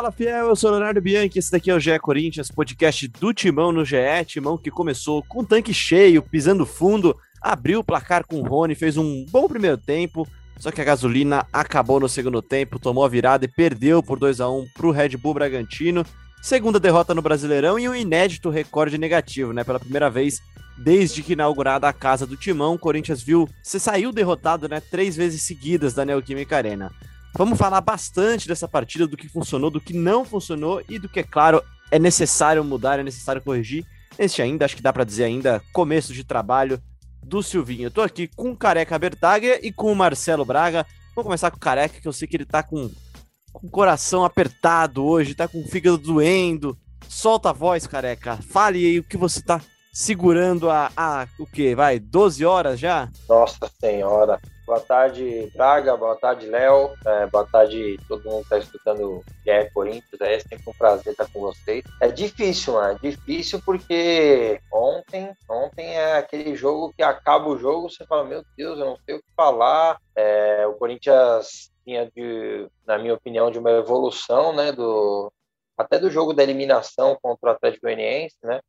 Fala fiel, eu sou Leonardo Bianchi, esse daqui é o GE Corinthians, podcast do Timão no GE, Timão que começou com tanque cheio, pisando fundo, abriu o placar com o Rony, fez um bom primeiro tempo, só que a gasolina acabou no segundo tempo, tomou a virada e perdeu por 2 a 1 para o Red Bull Bragantino. Segunda derrota no Brasileirão e um inédito recorde negativo, né? Pela primeira vez desde que inaugurada a casa do Timão, o Corinthians viu, você saiu derrotado, né? Três vezes seguidas da Neoquímica Arena. Vamos falar bastante dessa partida, do que funcionou, do que não funcionou e do que, é claro, é necessário mudar, é necessário corrigir. Este ainda, acho que dá para dizer ainda, começo de trabalho do Silvinho. Eu tô aqui com o Careca Bertaglia e com o Marcelo Braga. Vamos começar com o Careca, que eu sei que ele tá com, com o coração apertado hoje, tá com o fígado doendo. Solta a voz, Careca. Fale aí o que você tá segurando a, a o que? Vai, 12 horas já? Nossa Senhora. Boa tarde, Braga. Boa tarde, Léo. É, boa tarde, todo mundo que está escutando GR Corinthians. É sempre um prazer estar com vocês. É difícil, mano. É difícil porque ontem, ontem é aquele jogo que acaba o jogo, você fala, meu Deus, eu não sei o que falar. É, o Corinthians tinha, de, na minha opinião, de uma evolução, né, do, até do jogo da eliminação contra o Atlético Goianiense, né?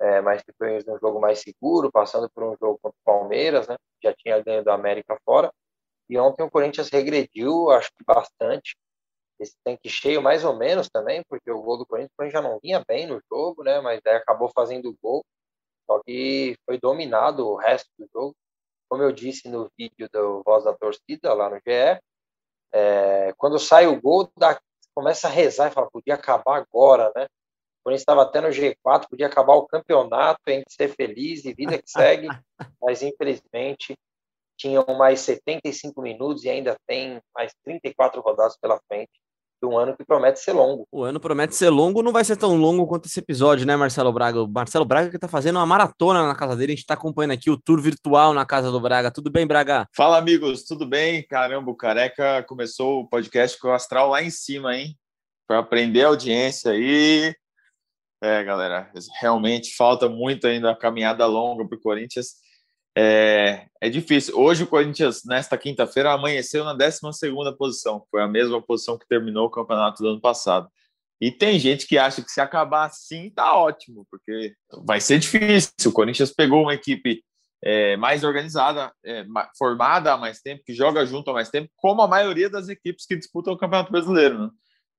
É, mas depois um jogo mais seguro, passando por um jogo contra o Palmeiras, né? Já tinha ganho do América fora. E ontem o Corinthians regrediu, acho que bastante. Esse tanque cheio, mais ou menos também, porque o gol do Corinthians já não vinha bem no jogo, né? Mas daí acabou fazendo o gol. Só que foi dominado o resto do jogo. Como eu disse no vídeo do Voz da Torcida, lá no GE, é, quando sai o gol, dá, começa a rezar e fala, podia acabar agora, né? Corinthians estava até no G4, podia acabar o campeonato, a gente ser feliz e vida que segue, mas infelizmente tinham mais 75 minutos e ainda tem mais 34 rodadas pela frente. Um ano que promete ser longo. O ano promete ser longo, não vai ser tão longo quanto esse episódio, né, Marcelo Braga? O Marcelo Braga que tá fazendo uma maratona na casa dele, a gente tá acompanhando aqui o tour virtual na casa do Braga. Tudo bem, Braga? Fala, amigos, tudo bem? Caramba, o Careca começou o podcast com o astral lá em cima, hein? Para aprender a audiência aí. É, galera, realmente falta muito ainda a caminhada longa para o Corinthians. É, é difícil. Hoje o Corinthians, nesta quinta-feira, amanheceu na 12 posição. Foi a mesma posição que terminou o campeonato do ano passado. E tem gente que acha que se acabar assim, tá ótimo, porque vai ser difícil. O Corinthians pegou uma equipe é, mais organizada, é, formada há mais tempo, que joga junto há mais tempo, como a maioria das equipes que disputam o Campeonato Brasileiro. Né?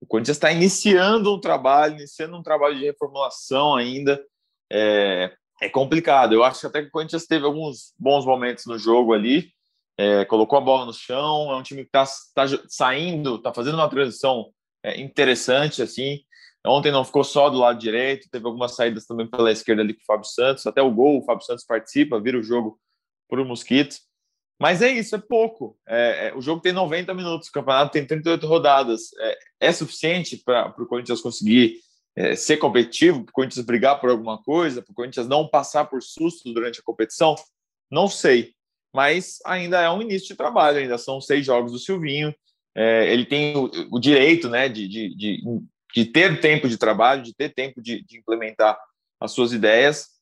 O Corinthians está iniciando um trabalho, iniciando um trabalho de reformulação ainda. É, é, complicado. Eu acho até que o Corinthians teve alguns bons momentos no jogo ali. É, colocou a bola no chão. É um time que está tá saindo, está fazendo uma transição é, interessante. assim. Ontem não ficou só do lado direito, teve algumas saídas também pela esquerda ali com o Fábio Santos. Até o gol, o Fábio Santos participa, vira o jogo para o Mosquito. Mas é isso, é pouco. É, é, o jogo tem 90 minutos, o campeonato tem 38 rodadas. É, é suficiente para o Corinthians conseguir é, ser competitivo, para o Corinthians brigar por alguma coisa, para o Corinthians não passar por susto durante a competição? Não sei. Mas ainda é um início de trabalho, ainda são seis jogos do Silvinho. É, ele tem o, o direito né, de, de, de, de, ter tempo de trabalho, de ter tempo de, de implementar as suas ideias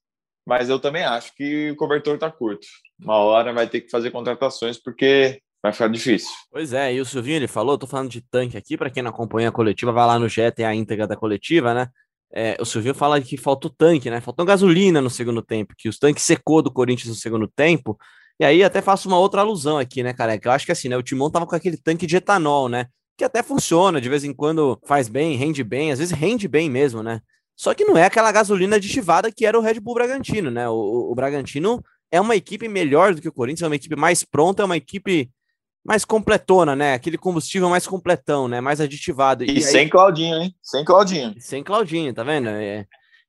mas eu também acho que o cobertor está curto. Uma hora vai ter que fazer contratações porque vai ficar difícil. Pois é, e o Silvinho ele falou, tô falando de tanque aqui, para quem não acompanha a coletiva, vai lá no GE, tem a íntegra da coletiva, né? É, o Silvinho fala que faltou tanque, né? Faltou gasolina no segundo tempo, que os tanques secou do Corinthians no segundo tempo. E aí até faço uma outra alusão aqui, né, cara? Que eu acho que assim, né? O Timão tava com aquele tanque de etanol, né? Que até funciona, de vez em quando faz bem, rende bem, às vezes rende bem mesmo, né? Só que não é aquela gasolina aditivada que era o Red Bull Bragantino, né? O, o Bragantino é uma equipe melhor do que o Corinthians, é uma equipe mais pronta, é uma equipe mais completona, né? Aquele combustível mais completão, né? Mais aditivado. E, e sem aí... Claudinho, hein? Sem Claudinho. Sem Claudinho, tá vendo? É,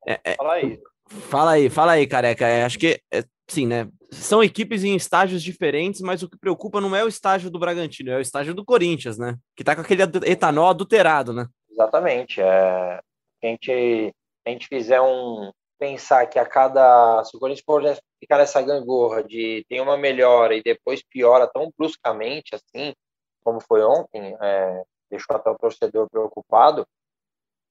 é, é... Fala aí. Fala aí, fala aí, careca. É, acho que, é, sim, né? São equipes em estágios diferentes, mas o que preocupa não é o estágio do Bragantino, é o estágio do Corinthians, né? Que tá com aquele etanol adulterado, né? Exatamente. É a gente, a gente fizer um pensar que a cada se o Corinthians for ficar nessa gangorra de tem uma melhora e depois piora tão bruscamente assim como foi ontem, é, deixou até o torcedor preocupado.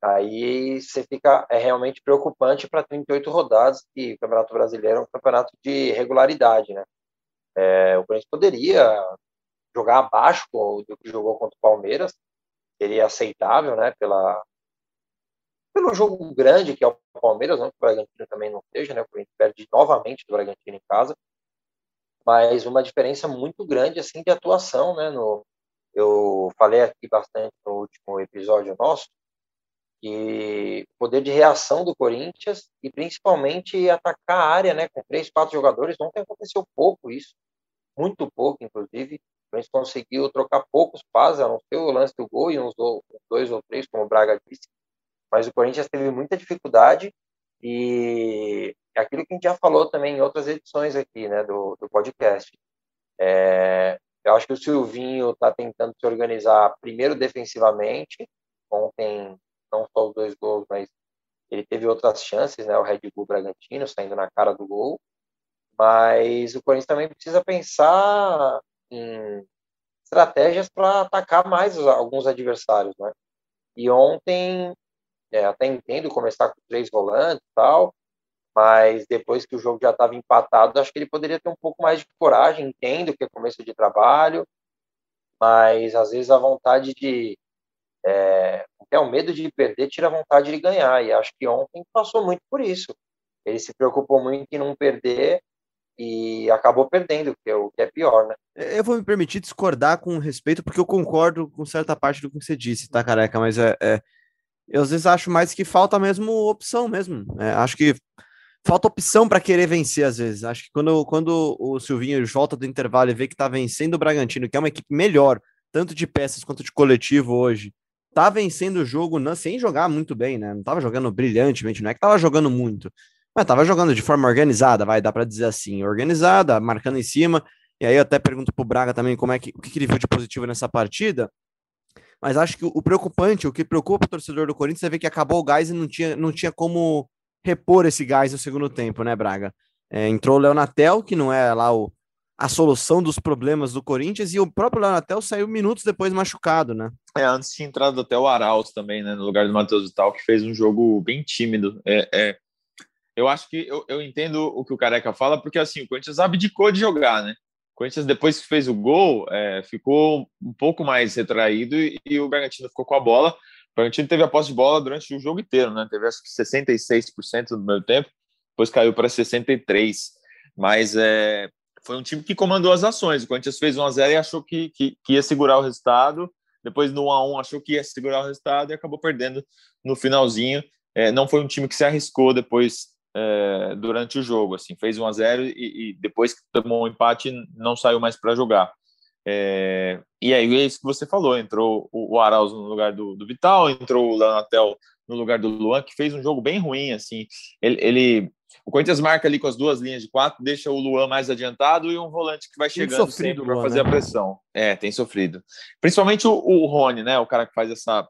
Aí você fica é realmente preocupante para 38 rodadas e o Campeonato Brasileiro é um campeonato de regularidade, né? É, o Corinthians poderia jogar abaixo do que jogou contra o Palmeiras, seria aceitável, né, pela, pelo jogo grande que é o Palmeiras, não que o Bragantino também não seja, né, o Corinthians perde novamente do Bragantino em casa, mas uma diferença muito grande, assim, de atuação, né, no, eu falei aqui bastante no último episódio nosso, que o poder de reação do Corinthians e principalmente atacar a área, né, com três, quatro jogadores, ontem aconteceu pouco isso, muito pouco, inclusive, a gente conseguiu trocar poucos passes, a não ser o lance do gol e uns dois ou três, como o Braga disse, mas o Corinthians teve muita dificuldade e aquilo que a gente já falou também em outras edições aqui, né, do, do podcast. É, eu acho que o Silvinho está tentando se organizar primeiro defensivamente, ontem não só os dois gols, mas ele teve outras chances, né, o Red Bull Bragantino saindo na cara do gol, mas o Corinthians também precisa pensar em estratégias para atacar mais alguns adversários, né? E ontem, é, até entendo começar com três volantes e tal, mas depois que o jogo já estava empatado, acho que ele poderia ter um pouco mais de coragem, entendo que é começo de trabalho, mas às vezes a vontade de é, é o medo de perder tira a vontade de ganhar, e acho que ontem passou muito por isso. Ele se preocupou muito em não perder e acabou perdendo, que é o que é pior, né? É, eu vou me permitir discordar com respeito, porque eu concordo com certa parte do que você disse, tá, careca? Mas é, é eu às vezes acho mais que falta mesmo opção mesmo. É, acho que falta opção para querer vencer às vezes. Acho que quando, quando o Silvinho volta do intervalo e vê que tá vencendo o Bragantino, que é uma equipe melhor, tanto de peças quanto de coletivo hoje, tá vencendo o jogo não, sem jogar muito bem, né? Não tava jogando brilhantemente, não é que tava jogando muito, mas tava jogando de forma organizada, vai, dá para dizer assim, organizada, marcando em cima. E aí eu até pergunto pro Braga também como é que o que ele viu de positivo nessa partida. Mas acho que o preocupante, o que preocupa o torcedor do Corinthians é ver que acabou o gás e não tinha, não tinha como repor esse gás no segundo tempo, né, Braga? É, entrou o Leonatel, que não é lá o, a solução dos problemas do Corinthians, e o próprio Leonatel saiu minutos depois machucado, né? É, antes tinha entrado até o Arauz também, né, no lugar do Matheus Vital, que fez um jogo bem tímido. É, é, eu acho que eu, eu entendo o que o Careca fala, porque assim, o Corinthians abdicou de jogar, né? Corinthians, depois que fez o gol, é, ficou um pouco mais retraído e, e, o Bragantino ficou com a bola. O Bragantino teve a posse de bola durante o jogo inteiro, né? Teve acho que 66% do meu tempo, depois caiu para 63%. Mas é, foi um time que comandou as ações. O Corinthians fez 1 a 0 e achou que, que, que ia segurar o resultado. Depois, no 1 a 1 achou que ia segurar o resultado e acabou perdendo no finalzinho. É, não foi um time que se arriscou depois é, durante o jogo. Assim, fez 1 a 0 e, e depois que tomou um empate não saiu mais para jogar. É, e aí é isso que você falou, entrou o, o Arauz no lugar do, do Vital, entrou o Lanatel no lugar do Luan, que fez um jogo bem ruim, assim, ele, ele o Corinthians marca ali com as duas linhas de quatro, deixa o Luan mais adiantado e um volante que vai chegando sempre para fazer né? a pressão. É, tem sofrido. Principalmente o, o Rony, né, o cara que faz essa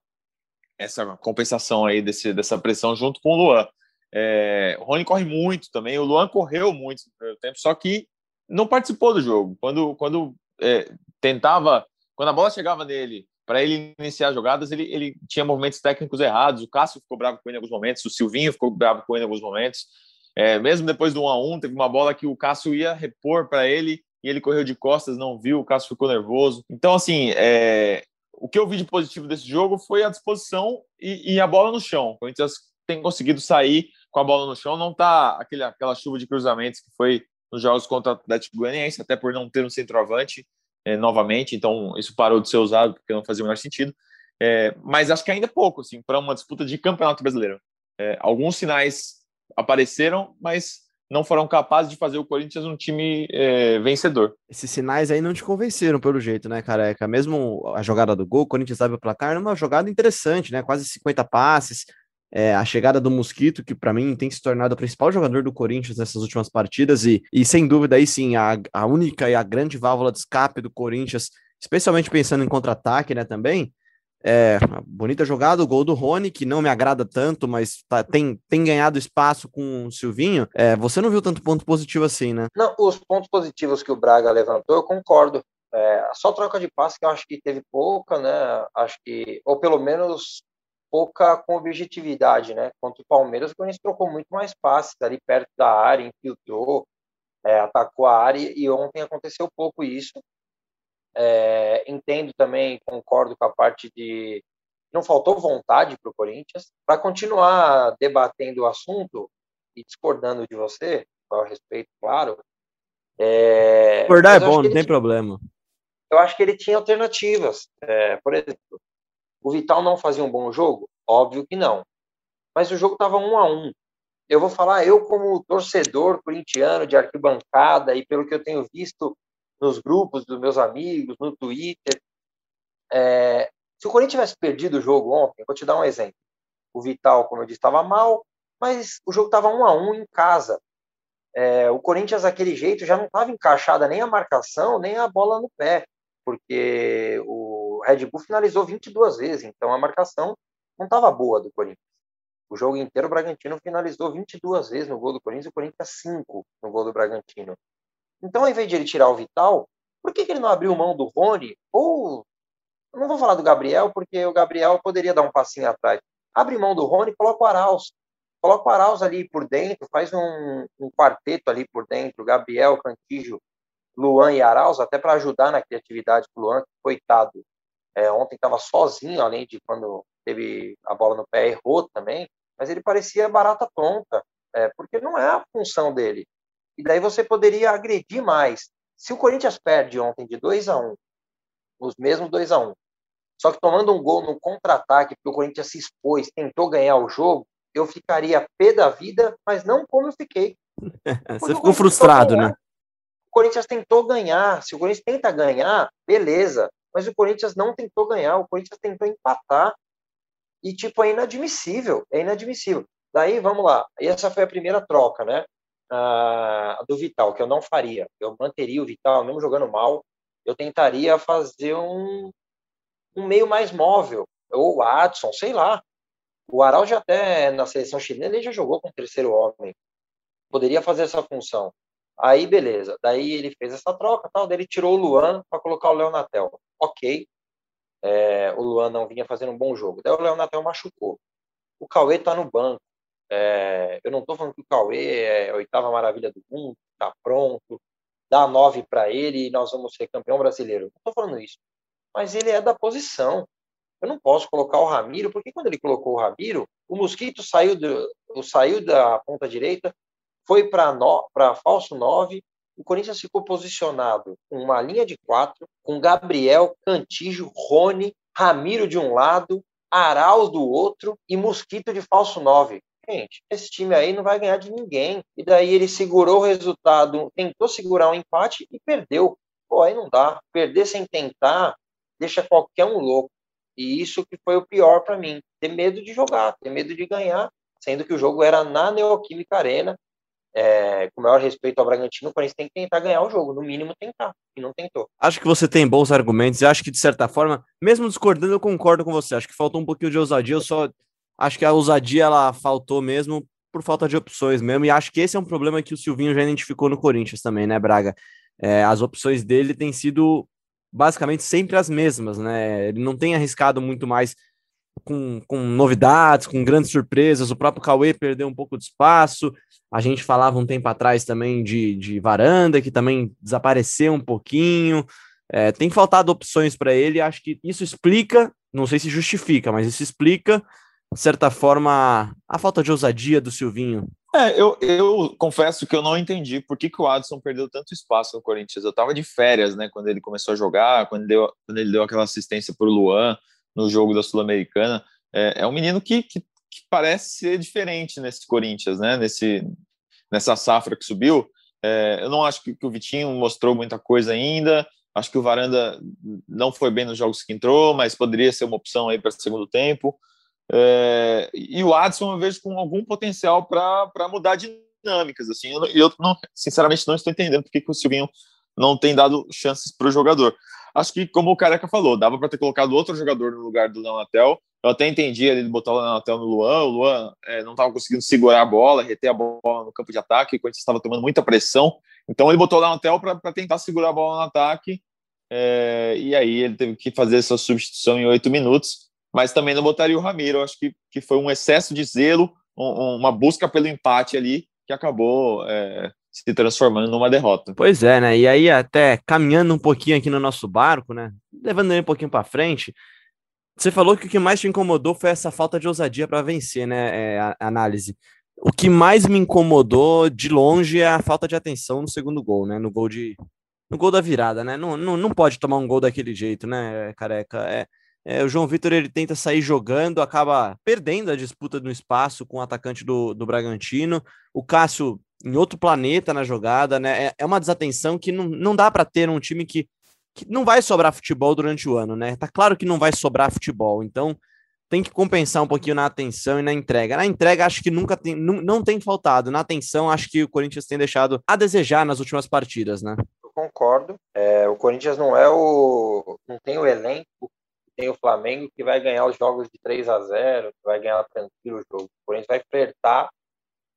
essa compensação aí desse, dessa pressão junto com o Luan. É, o Rony corre muito também, o Luan correu muito no primeiro tempo, só que não participou do jogo. Quando, quando é, tentava, quando a bola chegava nele para ele iniciar jogadas, ele, ele tinha movimentos técnicos errados. O Cássio ficou bravo com ele em alguns momentos, o Silvinho ficou bravo com ele em alguns momentos. É, mesmo depois do 1 a 1 teve uma bola que o Cássio ia repor para ele e ele correu de costas, não viu, o Cássio ficou nervoso. Então, assim, é, o que eu vi de positivo desse jogo foi a disposição e, e a bola no chão. O Corinthians tem conseguido sair com a bola no chão, não tá aquele, aquela chuva de cruzamentos que foi nos jogos contra o Atlético Goianiense, até por não ter um centroavante é, novamente, então isso parou de ser usado porque não fazia o menor sentido. É, mas acho que ainda é pouco, assim, para uma disputa de campeonato brasileiro. É, alguns sinais apareceram, mas não foram capazes de fazer o Corinthians um time é, vencedor. Esses sinais aí não te convenceram, pelo jeito, né, careca? Mesmo a jogada do gol, o Corinthians sabe o placar, era uma jogada interessante, né? Quase 50 passes, é, a chegada do Mosquito, que para mim tem se tornado o principal jogador do Corinthians nessas últimas partidas, e, e sem dúvida aí sim, a, a única e a grande válvula de escape do Corinthians, especialmente pensando em contra-ataque, né, também. É, bonita jogada, o gol do Rony, que não me agrada tanto, mas tá, tem, tem ganhado espaço com o Silvinho. É, você não viu tanto ponto positivo assim, né? Não, os pontos positivos que o Braga levantou, eu concordo. É, só troca de passe que eu acho que teve pouca, né? Acho que, ou pelo menos pouca com objetividade, né? Contra o Palmeiras, o Corinthians trocou muito mais passes ali perto da área, infiltrou, é, atacou a área e ontem aconteceu pouco isso. É, entendo também, concordo com a parte de não faltou vontade para o Corinthians. Para continuar debatendo o assunto e discordando de você, com respeito, claro. É... Discordar é bom, não tem problema. Eu acho que ele tinha alternativas. É, por exemplo, o Vital não fazia um bom jogo? Óbvio que não. Mas o jogo estava um a um. Eu vou falar, eu como torcedor corintiano de arquibancada e pelo que eu tenho visto nos grupos dos meus amigos, no Twitter, é, se o Corinthians tivesse perdido o jogo ontem, vou te dar um exemplo. O Vital, como eu disse, estava mal, mas o jogo estava um a um em casa. É, o Corinthians, daquele jeito, já não estava encaixada nem a marcação, nem a bola no pé, porque o Red Bull finalizou 22 vezes, então a marcação não estava boa do Corinthians. O jogo inteiro, o Bragantino finalizou 22 vezes no gol do Corinthians e o Corinthians 5 no gol do Bragantino. Então, ao invés de ele tirar o Vital, por que, que ele não abriu mão do Rony? Ou não vou falar do Gabriel, porque o Gabriel poderia dar um passinho atrás. Abre mão do Rony coloca o Arauz. Coloca o Arauz ali por dentro, faz um, um quarteto ali por dentro, Gabriel, Cantijo, Luan e Arauz, até para ajudar na criatividade do Luan, que, coitado. É, ontem estava sozinho, além de quando teve a bola no pé, errou também, mas ele parecia barata tonta, é, porque não é a função dele. E daí você poderia agredir mais. Se o Corinthians perde ontem de 2 a 1 um, os mesmos 2 a 1 um, só que tomando um gol no contra-ataque, porque o Corinthians se expôs, tentou ganhar o jogo, eu ficaria pé da vida, mas não como eu fiquei. Você ficou frustrado, né? O Corinthians tentou ganhar. Se o Corinthians tenta ganhar, beleza. Mas o Corinthians não tentou ganhar, o Corinthians tentou empatar. E, tipo, é inadmissível. É inadmissível. Daí, vamos lá. Essa foi a primeira troca, né? Ah, do Vital, que eu não faria. Eu manteria o Vital, mesmo jogando mal. Eu tentaria fazer um, um meio mais móvel, ou o Adson, sei lá. O Araújo até na seleção chilena ele já jogou com o terceiro homem. Poderia fazer essa função. Aí, beleza. Daí ele fez essa troca, tal. Daí ele tirou o Luan para colocar o Leonatel. Ok. É, o Luan não vinha fazendo um bom jogo. Daí o Leonatel machucou. O Cauê tá no banco. É, eu não estou falando que o Cauê é a oitava maravilha do mundo, tá pronto, dá nove para ele e nós vamos ser campeão brasileiro. Não estou falando isso mas ele é da posição. Eu não posso colocar o Ramiro, porque quando ele colocou o Ramiro, o Mosquito saiu, do, saiu da ponta direita, foi para falso 9, o Corinthians ficou posicionado com uma linha de quatro, com Gabriel, Cantijo, Rony, Ramiro de um lado, Arauz do outro e Mosquito de falso 9. Gente, esse time aí não vai ganhar de ninguém. E daí ele segurou o resultado, tentou segurar um empate e perdeu. Pô, aí não dá. Perder sem tentar deixa qualquer um louco. E isso que foi o pior para mim, ter medo de jogar, ter medo de ganhar, sendo que o jogo era na Neoquímica Arena, é, com o maior respeito ao Bragantino, o Corinthians tem que tentar ganhar o jogo, no mínimo tentar, e não tentou. Acho que você tem bons argumentos, e acho que de certa forma, mesmo discordando, eu concordo com você, acho que faltou um pouquinho de ousadia, eu só acho que a ousadia ela faltou mesmo por falta de opções mesmo, e acho que esse é um problema que o Silvinho já identificou no Corinthians também, né, Braga? É, as opções dele têm sido basicamente sempre as mesmas, né? Ele não tem arriscado muito mais com, com novidades, com grandes surpresas. O próprio Cauê perdeu um pouco de espaço. A gente falava um tempo atrás também de, de varanda, que também desapareceu um pouquinho. É, tem faltado opções para ele. Acho que isso explica, não sei se justifica, mas isso explica, de certa forma, a falta de ousadia do Silvinho é, eu, eu confesso que eu não entendi por que, que o Adson perdeu tanto espaço no Corinthians. Eu estava de férias, né, quando ele começou a jogar, quando, deu, quando ele deu aquela assistência para o Luan no jogo da Sul-Americana. É, é, um menino que, que, que, parece ser diferente nesse Corinthians, né, nesse, nessa safra que subiu. É, eu não acho que, que o Vitinho mostrou muita coisa ainda. Acho que o Varanda não foi bem nos jogos que entrou, mas poderia ser uma opção aí para o segundo tempo. É, e o Adson eu vejo com algum potencial para mudar dinâmicas. Assim, eu, eu não, sinceramente não estou entendendo porque que o Silvinho não tem dado chances para o jogador. Acho que, como o Careca falou, dava para ter colocado outro jogador no lugar do Leonatel. Eu até entendi ele botar o Leonatel no Luan. O Luan é, não estava conseguindo segurar a bola, reter a bola no campo de ataque, quando estava tomando muita pressão. Então ele botou o Leonatel para tentar segurar a bola no ataque. É, e aí ele teve que fazer essa substituição em oito minutos mas também não botaria o Ramiro. acho que, que foi um excesso de zelo, um, uma busca pelo empate ali, que acabou é, se transformando numa derrota. Pois é, né? E aí, até caminhando um pouquinho aqui no nosso barco, né? Levando ele um pouquinho para frente, Você falou que o que mais te incomodou foi essa falta de ousadia para vencer, né? É, a, análise. O que mais me incomodou de longe é a falta de atenção no segundo gol, né? No gol de. No gol da virada, né? Não, não, não pode tomar um gol daquele jeito, né, careca? É, é, o João Vitor ele tenta sair jogando, acaba perdendo a disputa no espaço com o atacante do, do Bragantino. O Cássio em outro planeta na jogada, né? É, é uma desatenção que não, não dá para ter um time que, que não vai sobrar futebol durante o ano, né? Tá claro que não vai sobrar futebol, então tem que compensar um pouquinho na atenção e na entrega. Na entrega, acho que nunca tem, não, não tem faltado. Na atenção, acho que o Corinthians tem deixado a desejar nas últimas partidas, né? Eu concordo. É, o Corinthians não é o. não tem o elenco, tem o Flamengo que vai ganhar os jogos de 3 a 0 que vai ganhar tranquilo o jogo. O Corinthians vai flertar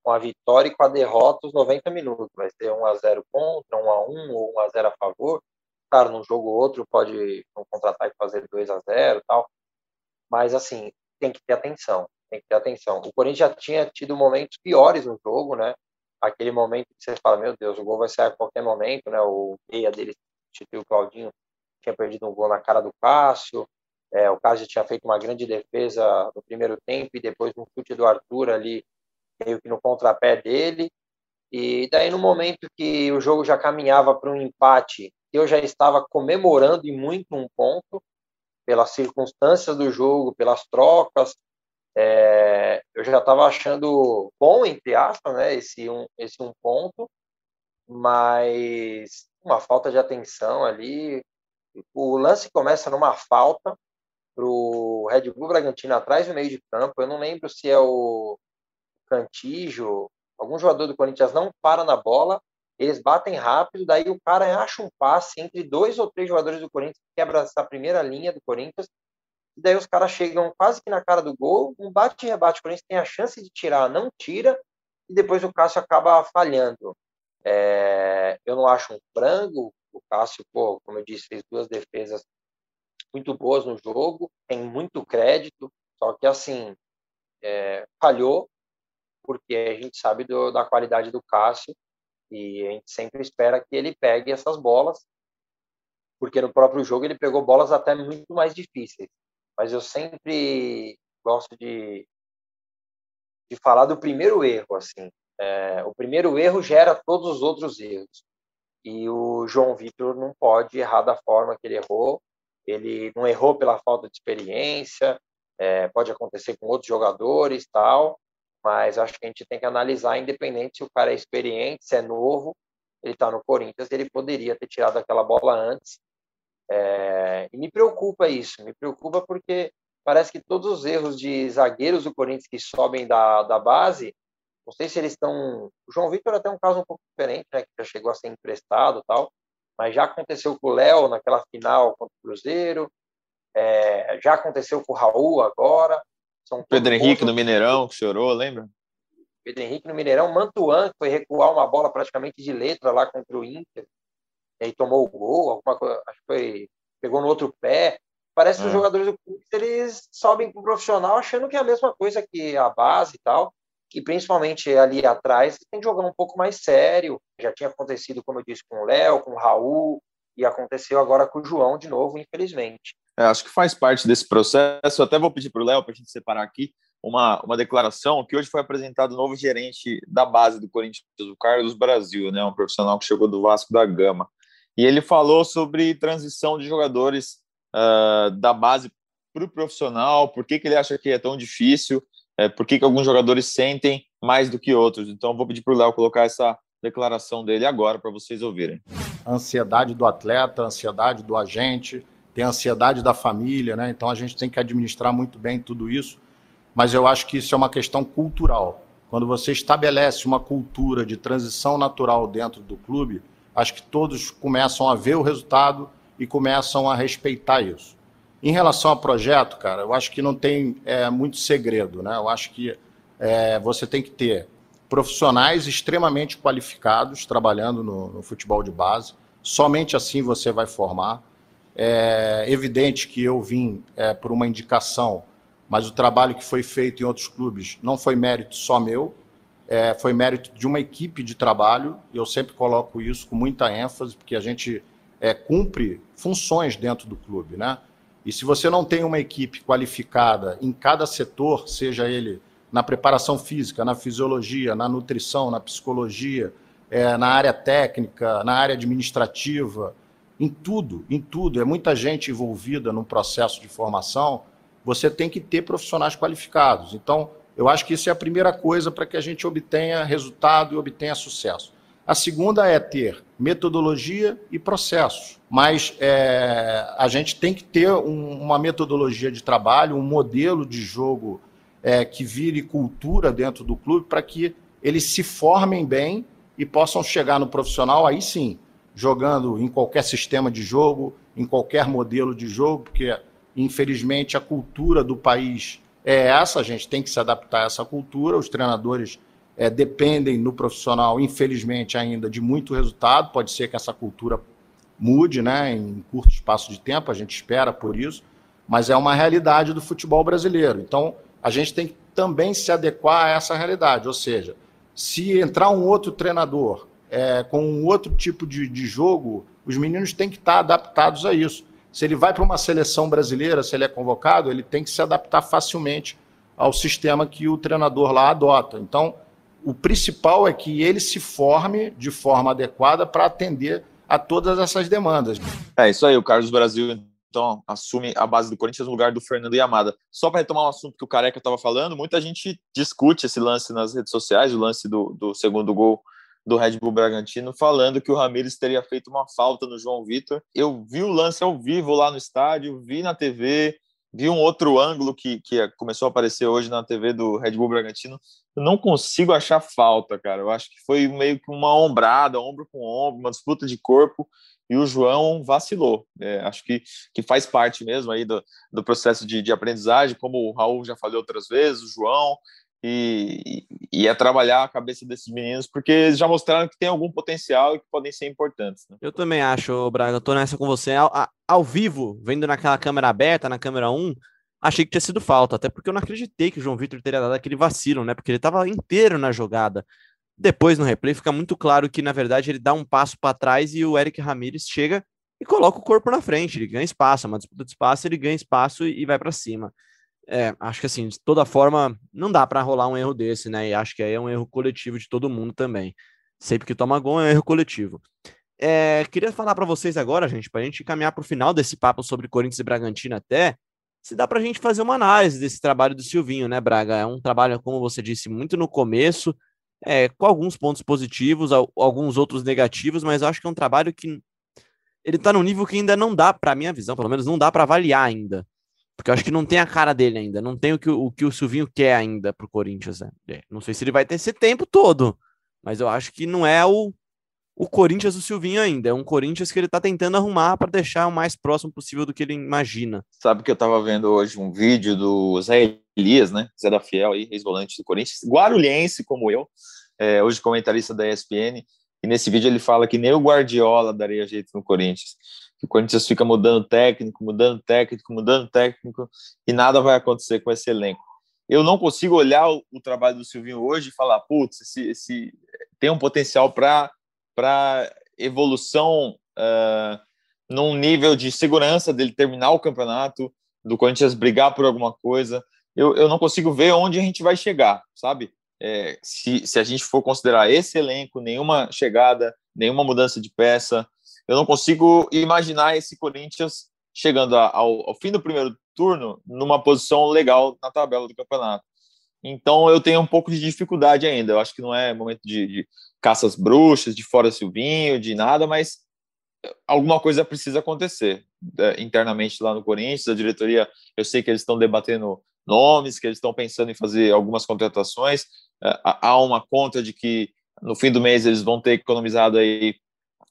com a vitória e com a derrota os 90 minutos. Vai ser 1 a 0 contra, 1 a 1 ou 1 a 0 a favor. Claro, num jogo ou outro pode um contra-ataque fazer 2 a 0 tal. Mas, assim, tem que ter atenção. Tem que ter atenção. O Corinthians já tinha tido momentos piores no jogo, né? Aquele momento que você fala, meu Deus, o gol vai sair a qualquer momento, né? O meia dele, o Claudinho, tinha perdido um gol na cara do Cássio. É, o Cássio tinha feito uma grande defesa no primeiro tempo e depois um chute do Arthur ali, meio que no contrapé dele. E daí, no momento que o jogo já caminhava para um empate, eu já estava comemorando e muito um ponto, pelas circunstâncias do jogo, pelas trocas. É, eu já estava achando bom, entre aspas, né, esse um, esse um ponto, mas uma falta de atenção ali. O lance começa numa falta para o Red Bull Bragantino atrás do meio de campo. Eu não lembro se é o Cantijo, algum jogador do Corinthians não para na bola eles batem rápido, daí o cara acha um passe entre dois ou três jogadores do Corinthians, quebra essa primeira linha do Corinthians, e daí os caras chegam quase que na cara do gol, um bate e rebate, o Corinthians tem a chance de tirar, não tira, e depois o Cássio acaba falhando. É, eu não acho um frango, o Cássio, pô, como eu disse, fez duas defesas muito boas no jogo, tem muito crédito, só que assim, é, falhou, porque a gente sabe do, da qualidade do Cássio, e a gente sempre espera que ele pegue essas bolas, porque no próprio jogo ele pegou bolas até muito mais difíceis. Mas eu sempre gosto de, de falar do primeiro erro, assim. É, o primeiro erro gera todos os outros erros. E o João Vitor não pode errar da forma que ele errou. Ele não errou pela falta de experiência, é, pode acontecer com outros jogadores tal, mas acho que a gente tem que analisar, independente se o cara é experiente, se é novo, ele está no Corinthians, ele poderia ter tirado aquela bola antes. É, e me preocupa isso, me preocupa porque parece que todos os erros de zagueiros do Corinthians que sobem da, da base, não sei se eles estão. O João Vitor é até um caso um pouco diferente, né, que já chegou a ser emprestado tal, mas já aconteceu com o Léo naquela final contra o Cruzeiro, é, já aconteceu com o Raul agora. São Pedro Henrique no Mineirão, que chorou, lembra? Pedro Henrique no Mineirão, Mantuan, que foi recuar uma bola praticamente de letra lá contra o Inter, e aí tomou o gol, alguma coisa, acho que foi, pegou no outro pé. Parece que os é. jogadores do clube, eles sobem para o profissional achando que é a mesma coisa que a base e tal, que principalmente ali atrás tem que jogar um pouco mais sério. Já tinha acontecido, como eu disse, com o Léo, com o Raul, e aconteceu agora com o João de novo, infelizmente. É, acho que faz parte desse processo. Até vou pedir para o Léo para a gente separar aqui uma, uma declaração que hoje foi apresentado o novo gerente da base do Corinthians, o Carlos Brasil, né, um profissional que chegou do Vasco da Gama. E ele falou sobre transição de jogadores uh, da base para o profissional, por que, que ele acha que é tão difícil, é, por que, que alguns jogadores sentem mais do que outros. Então, vou pedir para o Léo colocar essa declaração dele agora para vocês ouvirem. Ansiedade do atleta, ansiedade do agente, tem a ansiedade da família, né? Então a gente tem que administrar muito bem tudo isso. Mas eu acho que isso é uma questão cultural. Quando você estabelece uma cultura de transição natural dentro do clube, acho que todos começam a ver o resultado e começam a respeitar isso. Em relação ao projeto, cara, eu acho que não tem é, muito segredo, né? Eu acho que é, você tem que ter profissionais extremamente qualificados trabalhando no, no futebol de base. Somente assim você vai formar. É evidente que eu vim é, por uma indicação, mas o trabalho que foi feito em outros clubes não foi mérito só meu, é, foi mérito de uma equipe de trabalho. Eu sempre coloco isso com muita ênfase, porque a gente é, cumpre funções dentro do clube, né? E se você não tem uma equipe qualificada em cada setor, seja ele na preparação física, na fisiologia, na nutrição, na psicologia, é, na área técnica, na área administrativa, em tudo, em tudo, é muita gente envolvida no processo de formação, você tem que ter profissionais qualificados. Então, eu acho que isso é a primeira coisa para que a gente obtenha resultado e obtenha sucesso. A segunda é ter metodologia e processos. Mas é, a gente tem que ter um, uma metodologia de trabalho, um modelo de jogo é, que vire cultura dentro do clube para que eles se formem bem e possam chegar no profissional, aí sim, jogando em qualquer sistema de jogo, em qualquer modelo de jogo, porque infelizmente a cultura do país é essa, a gente tem que se adaptar a essa cultura, os treinadores é, dependem no profissional, infelizmente, ainda de muito resultado. Pode ser que essa cultura mude né, em curto espaço de tempo, a gente espera por isso, mas é uma realidade do futebol brasileiro. Então, a gente tem que também se adequar a essa realidade. Ou seja, se entrar um outro treinador é, com um outro tipo de, de jogo, os meninos têm que estar adaptados a isso. Se ele vai para uma seleção brasileira, se ele é convocado, ele tem que se adaptar facilmente ao sistema que o treinador lá adota. Então, o principal é que ele se forme de forma adequada para atender a todas essas demandas. É isso aí, o Carlos Brasil então assume a base do Corinthians no lugar do Fernando Yamada. Só para retomar um assunto que o Careca estava falando, muita gente discute esse lance nas redes sociais, o lance do, do segundo gol do Red Bull Bragantino, falando que o Ramires teria feito uma falta no João Vitor. Eu vi o lance ao vivo lá no estádio, vi na TV, vi um outro ângulo que, que começou a aparecer hoje na TV do Red Bull Bragantino. Eu não consigo achar falta, cara. Eu acho que foi meio que uma ombrada, ombro com ombro, uma disputa de corpo, e o João vacilou. É, acho que, que faz parte mesmo aí do, do processo de, de aprendizagem, como o Raul já falou outras vezes, o João, e, e, é trabalhar a cabeça desses meninos, porque eles já mostraram que tem algum potencial e que podem ser importantes. Né? Eu também acho, Braga, eu tô nessa com você. Ao, ao, vivo, vendo naquela câmera aberta, na câmera 1, achei que tinha sido falta, até porque eu não acreditei que o João Vitor teria dado aquele vacilo, né? Porque ele estava inteiro na jogada. Depois, no replay, fica muito claro que, na verdade, ele dá um passo para trás e o Eric Ramírez chega e coloca o corpo na frente. Ele ganha espaço, é uma disputa de espaço, ele ganha espaço e vai para cima. É, acho que assim, de toda forma, não dá para rolar um erro desse, né? E acho que aí é um erro coletivo de todo mundo também. Sempre que toma gol é um erro coletivo. É, queria falar para vocês agora, gente, para a gente caminhar para o final desse papo sobre Corinthians e Bragantino até, se dá para a gente fazer uma análise desse trabalho do Silvinho, né, Braga? É um trabalho, como você disse, muito no começo, é, com alguns pontos positivos, alguns outros negativos, mas acho que é um trabalho que ele está num nível que ainda não dá, para minha visão, pelo menos não dá para avaliar ainda. Porque eu acho que não tem a cara dele ainda, não tem o que o, que o Silvinho quer ainda pro Corinthians. Né? É, não sei se ele vai ter esse tempo todo, mas eu acho que não é o, o Corinthians do Silvinho ainda. É um Corinthians que ele tá tentando arrumar para deixar o mais próximo possível do que ele imagina. Sabe que eu tava vendo hoje um vídeo do Zé Elias, né? Zé da Fiel, ex-volante do Corinthians, guarulhense como eu, é, hoje comentarista da ESPN. E nesse vídeo ele fala que nem o Guardiola daria jeito no Corinthians que o Corinthians fica mudando técnico, mudando técnico, mudando técnico, e nada vai acontecer com esse elenco. Eu não consigo olhar o, trabalho do Silvinho hoje e falar, putz, esse, esse tem um potencial para evolução uh, num nível de segurança dele terminar o campeonato, do Corinthians brigar por alguma coisa. Eu, eu não consigo ver onde a gente vai chegar, sabe? É, se, se a gente for considerar esse elenco, nenhuma chegada, nenhuma mudança de peça, eu não consigo imaginar esse Corinthians chegando ao, ao, fim do primeiro turno numa posição legal na tabela do campeonato. Então eu tenho um pouco de dificuldade ainda. Eu acho que não é momento de, de caças bruxas, de fora Silvinho, de nada, mas alguma coisa precisa acontecer é, internamente lá no Corinthians. A diretoria, eu sei que eles estão debatendo nomes, que eles estão pensando em fazer algumas contratações. É, há uma conta de que no fim do mês eles vão ter economizado aí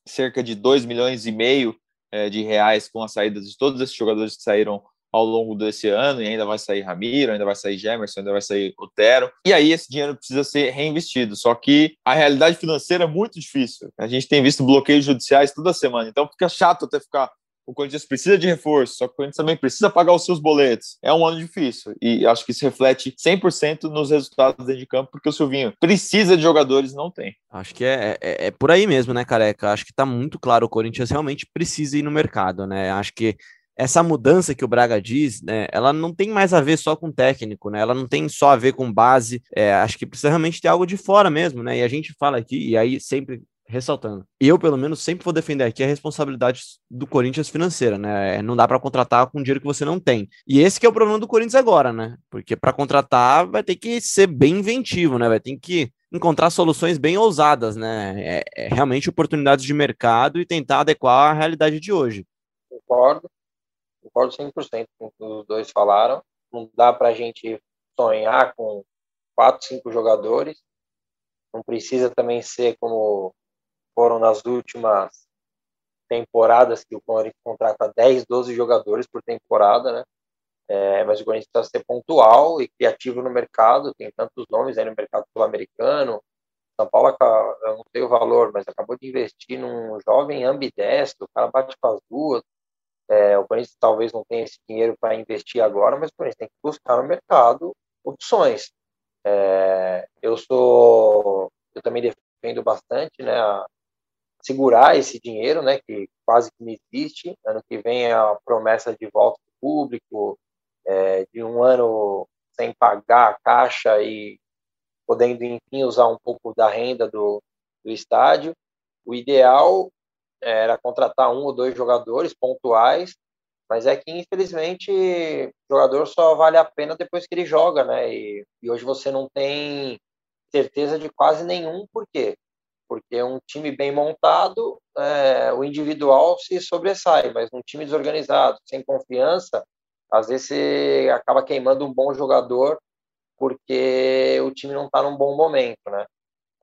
cerca de 2 milhões e meio é, de reais com a saída de todos esses jogadores que saíram ao longo desse ano, e ainda vai sair Ramiro, ainda vai sair Gemerson, ainda vai sair Otero, e aí esse dinheiro precisa ser reinvestido, só que a realidade financeira é muito difícil, a gente tem visto bloqueios judiciais toda semana, então fica chato até ficar o Corinthians precisa de reforço, só que o Corinthians também precisa pagar os seus boletos. É um ano difícil e acho que isso reflete 100% nos resultados dentro de campo, porque o Silvinho precisa de jogadores não tem. Acho que é, é, é, por aí mesmo, né, careca? Acho que tá muito claro, o Corinthians realmente precisa ir no mercado, né? Acho que essa mudança que o Braga diz, né, ela não tem mais a ver só com técnico, né? Ela não tem só a ver com base. É, acho que precisa realmente ter algo de fora mesmo, né? E a gente fala aqui, e aí sempre ressaltando, eu pelo menos sempre vou defender aqui a responsabilidade do Corinthians financeira, né? É, não dá para contratar com dinheiro que você não tem. E esse que é o problema do Corinthians agora, né? Porque para contratar vai ter que ser bem inventivo, né? Vai ter que encontrar soluções bem ousadas, né? É, é realmente oportunidades de mercado e tentar adequar à realidade de hoje. Concordo concordo 100% com o que os dois falaram. Não dá para a gente sonhar com quatro, cinco jogadores. Não precisa também ser como foram nas últimas temporadas, que o Corinthians contrata 10, 12 jogadores por temporada, né? É, mas o Corinthians precisa ser pontual e criativo no mercado. Tem tantos nomes aí no mercado sul-americano. São Paulo, eu não sei o valor, mas acabou de investir num jovem ambidestro. O cara bate com as duas. É, o Corinthians talvez não tenha esse dinheiro para investir agora, mas o Corinthians tem que buscar no mercado opções. É, eu sou, eu também defendo bastante, né, a segurar esse dinheiro, né, que quase que não existe. Ano que vem a promessa de volta do público, é, de um ano sem pagar a caixa e podendo enfim usar um pouco da renda do, do estádio. O ideal era contratar um ou dois jogadores pontuais, mas é que infelizmente o jogador só vale a pena depois que ele joga, né? E, e hoje você não tem certeza de quase nenhum, por quê? Porque um time bem montado, é, o individual se sobressai, mas um time desorganizado, sem confiança, às vezes você acaba queimando um bom jogador porque o time não está num bom momento, né?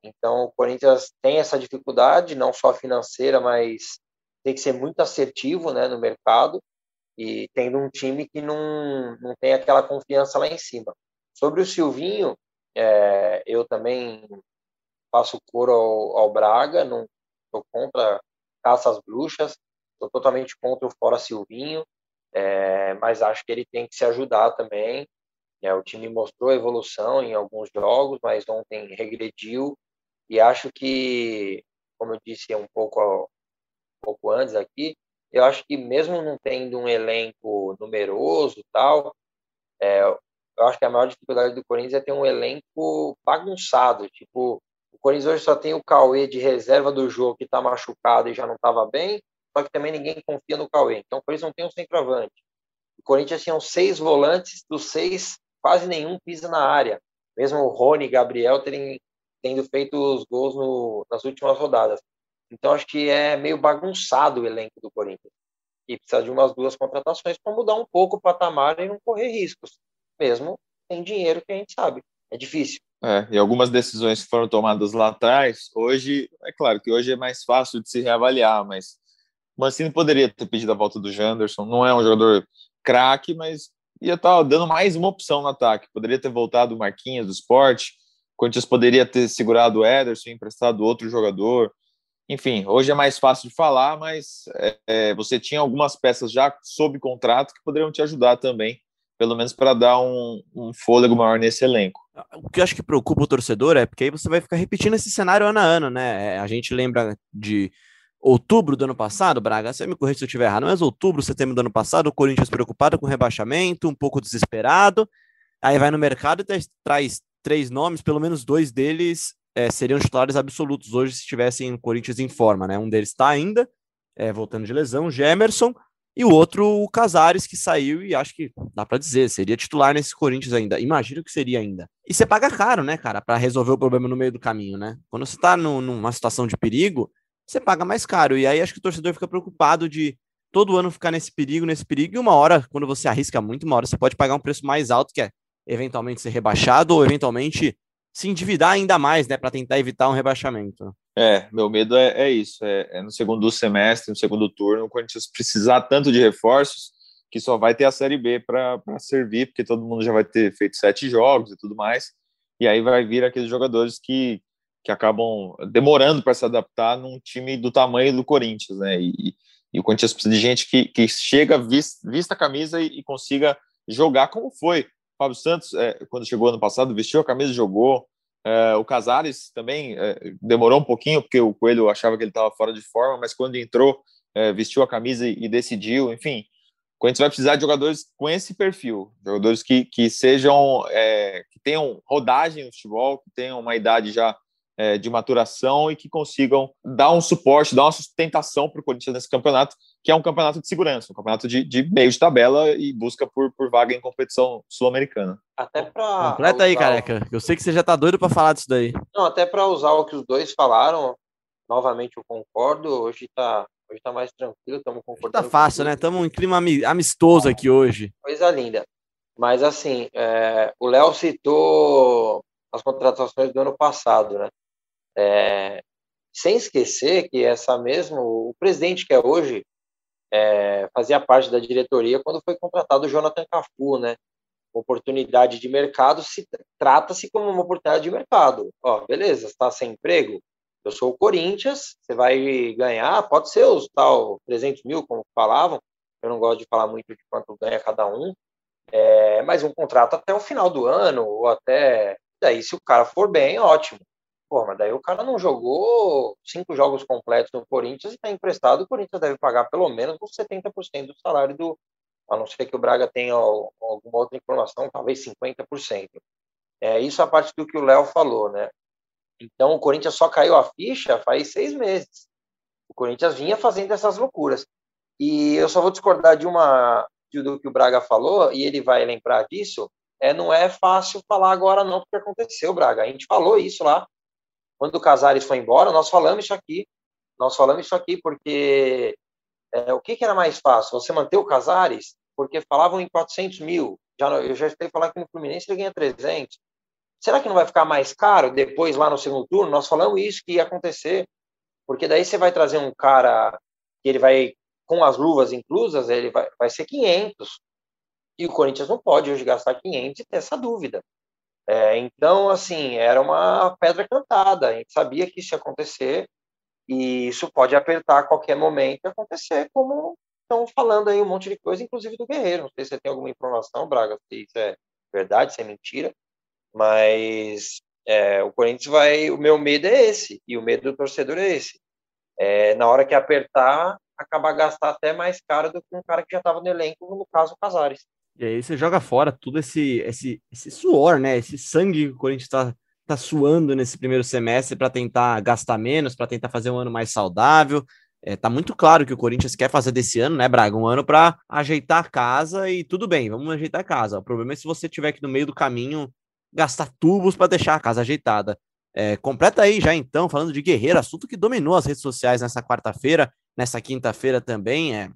Então, o Corinthians tem essa dificuldade, não só financeira, mas tem que ser muito assertivo né, no mercado e tendo um time que não, não tem aquela confiança lá em cima. Sobre o Silvinho, é, eu também faço coro ao, ao Braga, não estou contra caça às bruxas, estou totalmente contra o fora Silvinho, é, mas acho que ele tem que se ajudar também. É, o time mostrou evolução em alguns jogos, mas ontem regrediu e acho que, como eu disse um pouco, um pouco antes aqui, eu acho que mesmo não tendo um elenco numeroso tal, é, eu acho que a maior dificuldade do Corinthians é ter um elenco bagunçado. Tipo, o Corinthians hoje só tem o Cauê de reserva do jogo que está machucado e já não estava bem, só que também ninguém confia no Cauê. Então, o Corinthians não tem um centroavante. O Corinthians tinha seis volantes, dos seis, quase nenhum pisa na área. Mesmo o Rony e Gabriel terem tendo feito os gols no, nas últimas rodadas. Então acho que é meio bagunçado o elenco do Corinthians. E precisa de umas duas contratações para mudar um pouco o patamar e não correr riscos. Mesmo sem dinheiro que a gente sabe. É difícil. É, e algumas decisões que foram tomadas lá atrás, hoje, é claro que hoje é mais fácil de se reavaliar, mas o Mancini poderia ter pedido a volta do Janderson. Não é um jogador craque, mas ia estar tá dando mais uma opção no ataque. Poderia ter voltado o Marquinhos do esporte, Corinthians poderia ter segurado o Ederson, emprestado outro jogador. Enfim, hoje é mais fácil de falar, mas é, é, você tinha algumas peças já sob contrato que poderiam te ajudar também, pelo menos para dar um, um, fôlego maior nesse elenco. O que eu acho que preocupa o torcedor é porque aí você vai ficar repetindo esse cenário ano a ano, né? É, a gente lembra de outubro do ano passado, Braga, você me corrija se eu estiver errado, mas outubro, setembro do ano passado, o Corinthians preocupado com rebaixamento, um pouco desesperado, aí vai no mercado e traz três nomes, pelo menos dois deles é, seriam titulares absolutos hoje se estivessem o Corinthians em forma, né? Um deles está ainda, é, voltando de lesão, Gemerson, e o outro, o Casares, que saiu e acho que dá para dizer, seria titular nesse Corinthians ainda. Imagino que seria ainda. E você paga caro, né, cara, para resolver o problema no meio do caminho, né? Quando você tá no, numa situação de perigo, você paga mais caro. E aí acho que o torcedor fica preocupado de todo ano ficar nesse perigo, nesse perigo, e uma hora, quando você arrisca muito, uma hora você pode pagar um preço mais alto, que é eventualmente ser rebaixado ou eventualmente se endividar ainda mais, né, para tentar evitar um rebaixamento. É, meu medo é, é isso, é, é, no segundo semestre, no segundo turno, o Corinthians precisar tanto de reforços que só vai ter a Série B para servir, porque todo mundo já vai ter feito sete jogos e tudo mais, e aí vai vir aqueles jogadores que, que acabam demorando para se adaptar num time do tamanho do Corinthians, né, e, e o Corinthians precisa de gente que, que chega, vista, vista a camisa e, e consiga jogar como foi Fábio Santos, é, quando chegou ano passado, vestiu a camisa e jogou. É, o Casares também é, demorou um pouquinho, porque o Coelho achava que ele estava fora de forma, mas quando entrou, é, vestiu a camisa e, e, decidiu. Enfim, o Corinthians vai precisar de jogadores com esse perfil, jogadores que, que sejam, é, que tenham rodagem no futebol, que tenham uma idade já é, de maturação e que consigam dar um suporte, dar uma sustentação para o Corinthians nesse campeonato, que é um campeonato de segurança, um campeonato de, de meio de tabela e busca por, por vaga em competição sul-americana. Até para. Completa aí, careca. Eu sei que você já tá doido para falar disso daí. Não, até para usar o que os dois falaram, novamente eu concordo. Hoje tá Hoje tá mais tranquilo, estamos concordando. Tá fácil, né? Estamos em clima amistoso aqui hoje. Coisa linda. Mas assim, é, o Léo citou as contratações do ano passado, né? É, sem esquecer que essa mesmo, o presidente que é hoje é, fazia parte da diretoria quando foi contratado o Jonathan Cafu, né? Oportunidade de mercado se trata-se como uma oportunidade de mercado. Ó, beleza, está sem emprego, eu sou o Corinthians, você vai ganhar, pode ser os tal 300 mil, como falavam, eu não gosto de falar muito de quanto ganha cada um, é, mas um contrato até o final do ano, ou até, daí se o cara for bem, ótimo. Pô, mas daí o cara não jogou cinco jogos completos no Corinthians e está emprestado, o Corinthians deve pagar pelo menos uns 70% do salário do, a não ser que o Braga tenha alguma outra informação, talvez 50%. É, isso a parte do que o Léo falou, né? Então, o Corinthians só caiu a ficha faz seis meses. O Corinthians vinha fazendo essas loucuras. E eu só vou discordar de uma do que o Braga falou, e ele vai lembrar disso. É, não é fácil falar agora, não, porque aconteceu, Braga. A gente falou isso lá. Quando o Casares foi embora, nós falamos isso aqui. Nós falamos isso aqui porque é, o que, que, era mais fácil? Você manter o Casares? Porque falavam em 400 mil. Já, eu já escutei falar que no Fluminense ele ganha 300. Será que não vai ficar mais caro depois lá no segundo turno? Nós falamos isso que ia acontecer, porque daí você vai trazer um cara que ele vai com as luvas inclusas, ele vai, vai ser 500. E o Corinthians não pode hoje gastar 500 e ter essa dúvida. É, então, assim, era uma pedra cantada. A gente sabia que isso ia acontecer e isso pode apertar a qualquer momento e acontecer, como estão falando aí um monte de coisa, inclusive do Guerreiro. Não sei se você tem alguma informação, Braga, se isso é verdade, se é mentira. Mas é, o Corinthians vai. O meu medo é esse, e o medo do torcedor é esse. É, na hora que apertar, acabar gastar até mais caro do que um cara que já estava no elenco, no caso o Casares. E aí você joga fora tudo esse, esse, esse suor, né? Esse sangue que o Corinthians está tá suando nesse primeiro semestre para tentar gastar menos, para tentar fazer um ano mais saudável. É, tá muito claro que o Corinthians quer fazer desse ano, né, Braga? Um ano para ajeitar a casa e tudo bem, vamos ajeitar a casa. O problema é se você tiver que no meio do caminho gastar tubos para deixar a casa ajeitada. É, completa aí já então, falando de Guerreiro, assunto que dominou as redes sociais nessa quarta-feira, nessa quinta-feira também. É,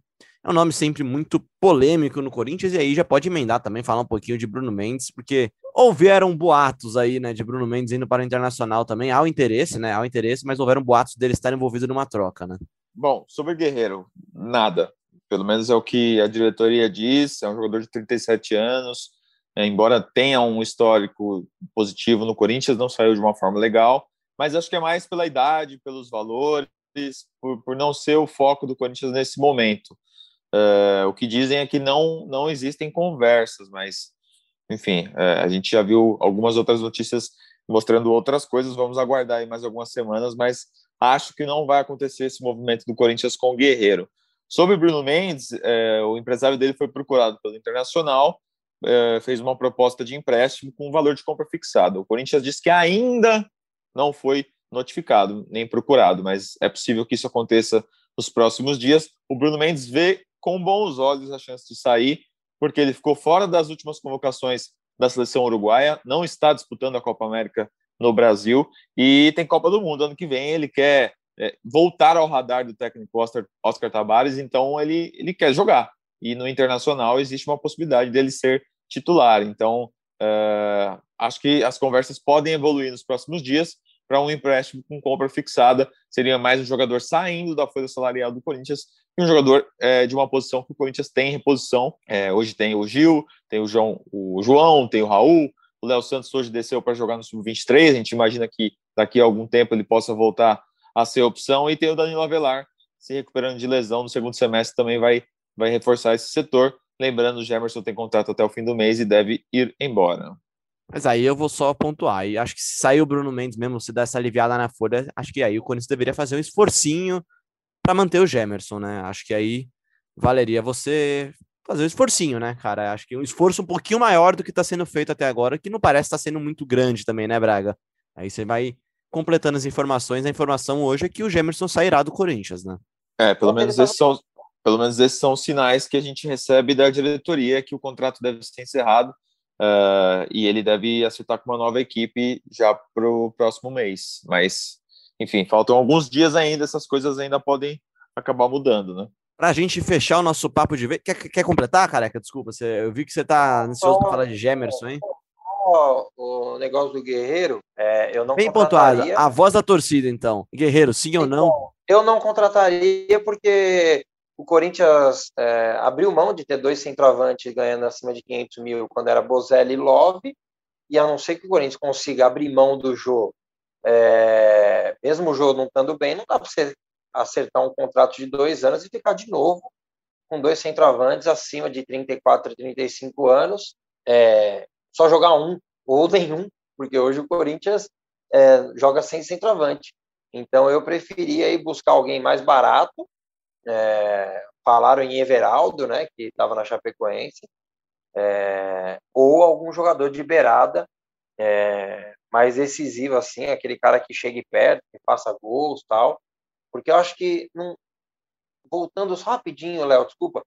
é um nome sempre muito polêmico no Corinthians, e aí já pode emendar também, falar um pouquinho de Bruno Mendes, porque houveram boatos aí, né, de Bruno Mendes indo para o Internacional também, há o interesse, né, há o interesse, mas houveram boatos dele estar envolvido numa troca, né. Bom, sobre Guerreiro, nada. Pelo menos é o que a diretoria diz, é um jogador de 37 anos, é, embora tenha um histórico positivo no Corinthians, não saiu de uma forma legal, mas acho que é mais pela idade, pelos valores, por, por não ser o foco do Corinthians nesse momento. É, o que dizem é que não, não existem conversas, mas, enfim, é, a gente já viu algumas outras notícias mostrando outras coisas, vamos aguardar aí mais algumas semanas, mas acho que não vai acontecer esse movimento do Corinthians com o Guerreiro. Sobre Bruno Mendes, é, o empresário dele foi procurado pelo Internacional, fez uma proposta de empréstimo com valor de compra fixado. O Corinthians disse que ainda não foi notificado nem procurado, mas é possível que isso aconteça nos próximos dias. O Bruno Mendes vê com bons olhos a chance de sair, porque ele ficou fora das últimas convocações da seleção uruguaia, não está disputando a Copa América no Brasil e tem Copa do Mundo ano que vem. Ele quer é, voltar ao radar do técnico Oscar, Oscar Tabares, então ele, ele quer jogar e no Internacional existe uma possibilidade dele ser titular. Então, uh, acho que as conversas podem evoluir nos próximos dias para um empréstimo com compra fixada. Seria mais um jogador saindo da folha salarial do Corinthians e um jogador é, de uma posição que o Corinthians tem reposição. É, hoje tem o Gil, tem o João, o João, tem o Raul. O Léo Santos hoje desceu para jogar no Sub-23. A gente imagina que daqui a algum tempo ele possa voltar a ser opção. E tem o Danilo Avelar se recuperando de lesão no segundo semestre, também vai vai reforçar esse setor. Lembrando, o Gemerson tem contrato até o fim do mês e deve ir embora. Mas aí eu vou só pontuar. E acho que se sair o Bruno Mendes mesmo, se der essa aliviada na folha, acho que aí o Corinthians deveria fazer um esforcinho para manter o Gemerson, né? Acho que aí valeria você fazer um esforcinho, né, cara? Acho que um esforço um pouquinho maior do que está sendo feito até agora, que não parece estar tá sendo muito grande também, né, Braga? Aí você vai completando as informações. A informação hoje é que o Gemerson sairá do Corinthians, né? É, pelo menos esses são, pelo menos esses são os sinais que a gente recebe da diretoria que o contrato deve ser encerrado uh, e ele deve acertar com uma nova equipe já para o próximo mês. Mas, enfim, faltam alguns dias ainda, essas coisas ainda podem acabar mudando, né? Pra gente fechar o nosso papo de vez. Quer, quer completar, careca? Desculpa, você, eu vi que você tá ansioso para falar de Gemerson, hein? O negócio do Guerreiro, é, eu não Bem pontuado. A voz da torcida, então. Guerreiro, sim então, ou não? Então, eu não contrataria porque o Corinthians é, abriu mão de ter dois centroavantes ganhando acima de 500 mil quando era Bozelli e Love, e a não ser que o Corinthians consiga abrir mão do jogo, é, mesmo o jogo não estando bem, não dá para você acertar um contrato de dois anos e ficar de novo com dois centroavantes acima de 34, 35 anos, é, só jogar um ou nenhum, porque hoje o Corinthians é, joga sem centroavante. Então eu preferia ir buscar alguém mais barato. É, falaram em Everaldo, né, que estava na Chapecoense, é, ou algum jogador de beirada é, mais decisivo, assim, aquele cara que chegue perto, que faça gols tal. Porque eu acho que, voltando só rapidinho, Léo, desculpa,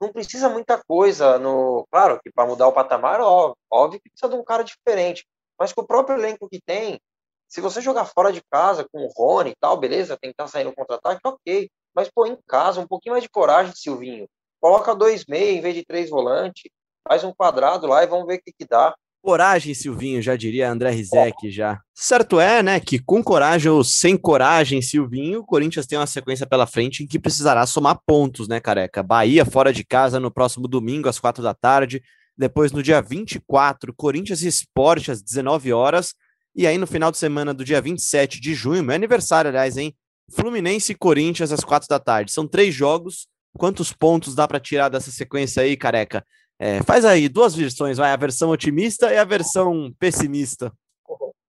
não precisa muita coisa no. Claro que para mudar o patamar, óbvio, óbvio que precisa de um cara diferente. Mas com o próprio elenco que tem, se você jogar fora de casa com o Rony e tal, beleza, tem que estar saindo contra-ataque, ok. Mas pô, em casa, um pouquinho mais de coragem, Silvinho. Coloca dois meia em vez de três volantes, faz um quadrado lá e vamos ver o que, que dá. Coragem, Silvinho, já diria André Rizek já. Certo é, né, que com coragem ou sem coragem, Silvinho, o Corinthians tem uma sequência pela frente em que precisará somar pontos, né, careca? Bahia fora de casa no próximo domingo às quatro da tarde, depois no dia 24, Corinthians e Esporte às 19 horas, e aí no final de semana do dia 27 de junho, meu aniversário, aliás, hein? Fluminense e Corinthians às quatro da tarde. São três jogos. Quantos pontos dá para tirar dessa sequência aí, careca? É, faz aí duas versões, vai, a versão otimista e a versão pessimista.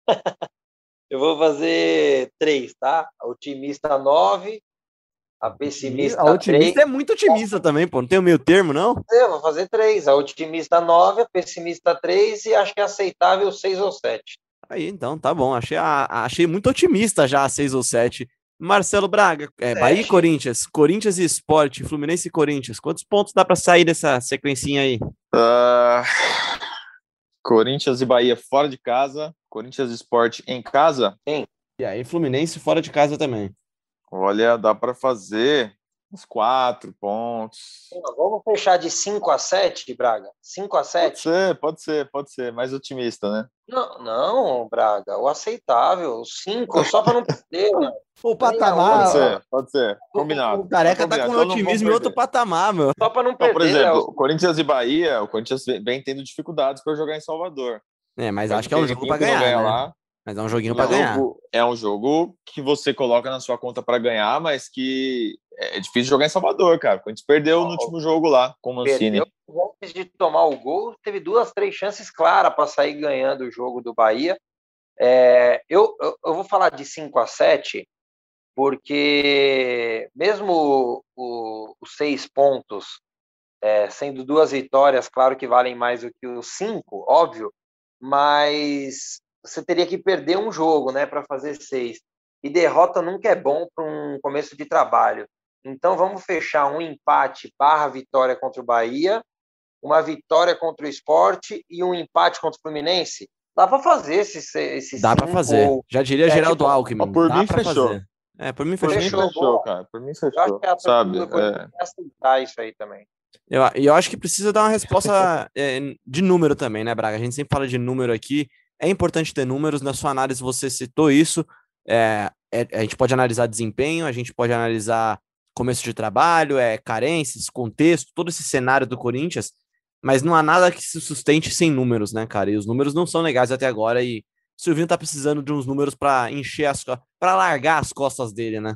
Eu vou fazer três, tá? A otimista nove, a pessimista A otimista 3. é muito otimista também, pô. Não tem o meio termo, não? Eu vou fazer três. A otimista nove, a pessimista três e acho que é aceitável seis ou sete. Aí, então, tá bom. Achei, achei muito otimista já a seis ou sete. Marcelo Braga, é, Bahia e Corinthians, Corinthians e Esporte, Fluminense e Corinthians. Quantos pontos dá para sair dessa sequencinha aí? Uh, Corinthians e Bahia fora de casa, Corinthians e Esporte em casa? Sim. E aí Fluminense fora de casa também. Olha, dá para fazer uns quatro pontos. Vamos fechar de 5 a 7, Braga? 5 a 7? Pode ser, pode ser, pode ser. Mais otimista, né? Não, não Braga, o aceitável. 5, só para não perder, né? O patamar. Pode ser, pode ser. Combinado. O, o careca tá com um otimismo em outro patamar, meu. Só para não perder. Então, por exemplo, o Corinthians e Bahia, o Corinthians vem tendo dificuldades para jogar em Salvador. É, mas, mas acho que é um jogo para ganhar. Né? Lá, mas é um joguinho para ganhar. É um jogo que você coloca na sua conta para ganhar, mas que é difícil jogar em Salvador, cara. A gente perdeu no último jogo lá com o Mancini. Perdeu. Antes de tomar o gol, teve duas, três chances claras para sair ganhando o jogo do Bahia. É, eu, eu, eu, vou falar de 5 a 7, porque mesmo os seis pontos, é, sendo duas vitórias, claro que valem mais do que os cinco, óbvio, mas você teria que perder um jogo, né, para fazer seis. E derrota nunca é bom para um começo de trabalho. Então vamos fechar um empate barra vitória contra o Bahia, uma vitória contra o Esporte e um empate contra o Fluminense. Dá para fazer esse, esse Dá para fazer. Já diria é, Geraldo tipo, Alckmin. Por Dá mim fechou. Fazer. É, por mim fechou. Por mim fechou, cara. Por mim fechou. Eu acho que a sabe? É... aceitar isso aí também. Eu, eu acho que precisa dar uma resposta é, de número também, né, Braga? A gente sempre fala de número aqui. É importante ter números. Na sua análise, você citou isso. É, é, a gente pode analisar desempenho, a gente pode analisar começo de trabalho, é, carências, contexto, todo esse cenário do Corinthians, mas não há nada que se sustente sem números, né, cara? E os números não são legais até agora e o Silvinho tá precisando de uns números para encher as para largar as costas dele, né?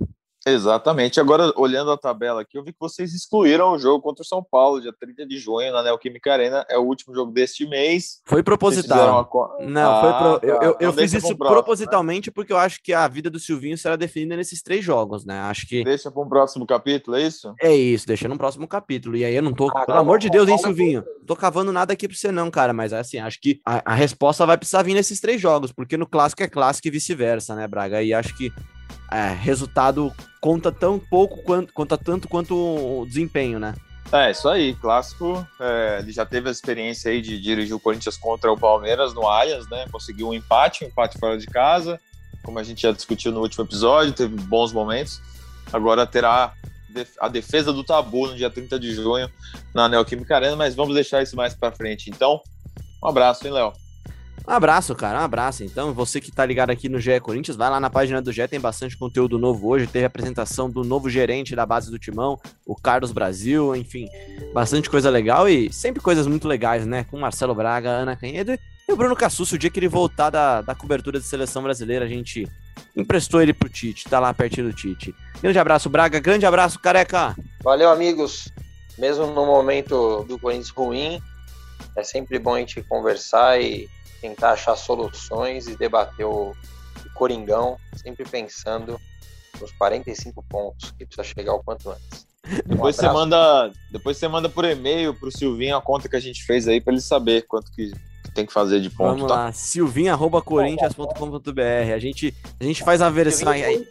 Exatamente. Agora, olhando a tabela aqui, eu vi que vocês excluíram o jogo contra o São Paulo, dia 30 de junho, na Neoquímica Arena. É o último jogo deste mês. Foi proposital. Uma... Não, ah, foi pro... tá. eu, eu, eu fiz isso próximo, propositalmente né? porque eu acho que a vida do Silvinho será definida nesses três jogos, né? Acho que. Deixa para um próximo capítulo, é isso? É isso, deixa no próximo capítulo. E aí eu não tô. Ah, pelo amor de Deus, hein, Silvinho? Não tô cavando nada aqui pra você, não, cara. Mas assim, acho que a, a resposta vai precisar vir nesses três jogos, porque no clássico é clássico e vice-versa, né, Braga? E acho que é, resultado conta tão pouco quanto conta tanto quanto o desempenho, né? É, isso aí, clássico. É, ele já teve a experiência aí de dirigir o Corinthians contra o Palmeiras no Allianz, né? Conseguiu um empate, um empate fora de casa, como a gente já discutiu no último episódio, teve bons momentos. Agora terá a defesa do tabu no dia 30 de junho na Neoquímica Arena, mas vamos deixar isso mais para frente. Então, um abraço, hein, Léo? Um abraço, cara, um abraço. Então, você que tá ligado aqui no GE Corinthians, vai lá na página do GE, tem bastante conteúdo novo hoje. Teve a apresentação do novo gerente da base do Timão, o Carlos Brasil, enfim, bastante coisa legal e sempre coisas muito legais, né? Com Marcelo Braga, Ana Canhedo e o Bruno Cassucci. O dia que ele voltar da, da cobertura de seleção brasileira, a gente emprestou ele pro Tite, tá lá pertinho do Tite. Grande abraço, Braga, grande abraço, careca. Valeu, amigos. Mesmo no momento do Corinthians ruim, é sempre bom a gente conversar e tentar achar soluções e debater o, o Coringão, sempre pensando nos 45 pontos que precisa chegar o quanto antes. Um depois você manda, depois você manda por e-mail pro Silvinho a conta que a gente fez aí para ele saber quanto que, que, tem que fazer de ponto. Vamos tá? lá, silvinho@corinthians.com.br. A gente a gente faz a versão aí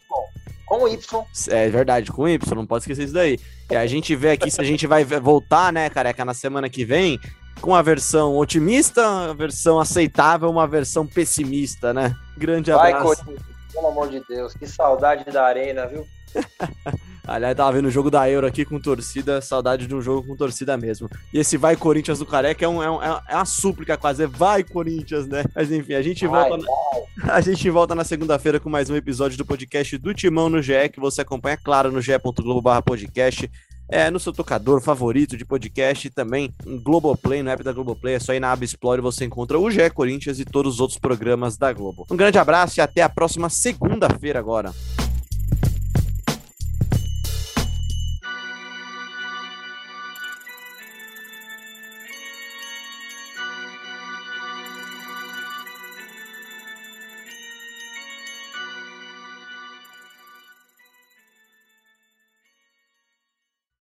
com Y. É verdade, com Y, não pode esquecer isso daí. E a gente vê aqui se a gente vai voltar, né, careca, na semana que vem, com a versão otimista, a versão aceitável, uma versão pessimista, né? Grande abraço. Vai, Corinthians, pelo amor de Deus, que saudade da arena, viu? Aliás, tava vendo o jogo da Euro aqui com torcida, saudade de um jogo com torcida mesmo. E esse vai Corinthians do Careca é, um, é, um, é uma súplica quase, é vai Corinthians, né? Mas enfim, a gente vai, volta na, a gente volta na segunda-feira com mais um episódio do podcast do Timão no GE, que você acompanha, claro, no ge.globo/podcast é, no seu tocador favorito de podcast e também no Globoplay, no app da Globoplay. É só ir na aba Explore você encontra o GE Corinthians e todos os outros programas da Globo. Um grande abraço e até a próxima segunda-feira agora.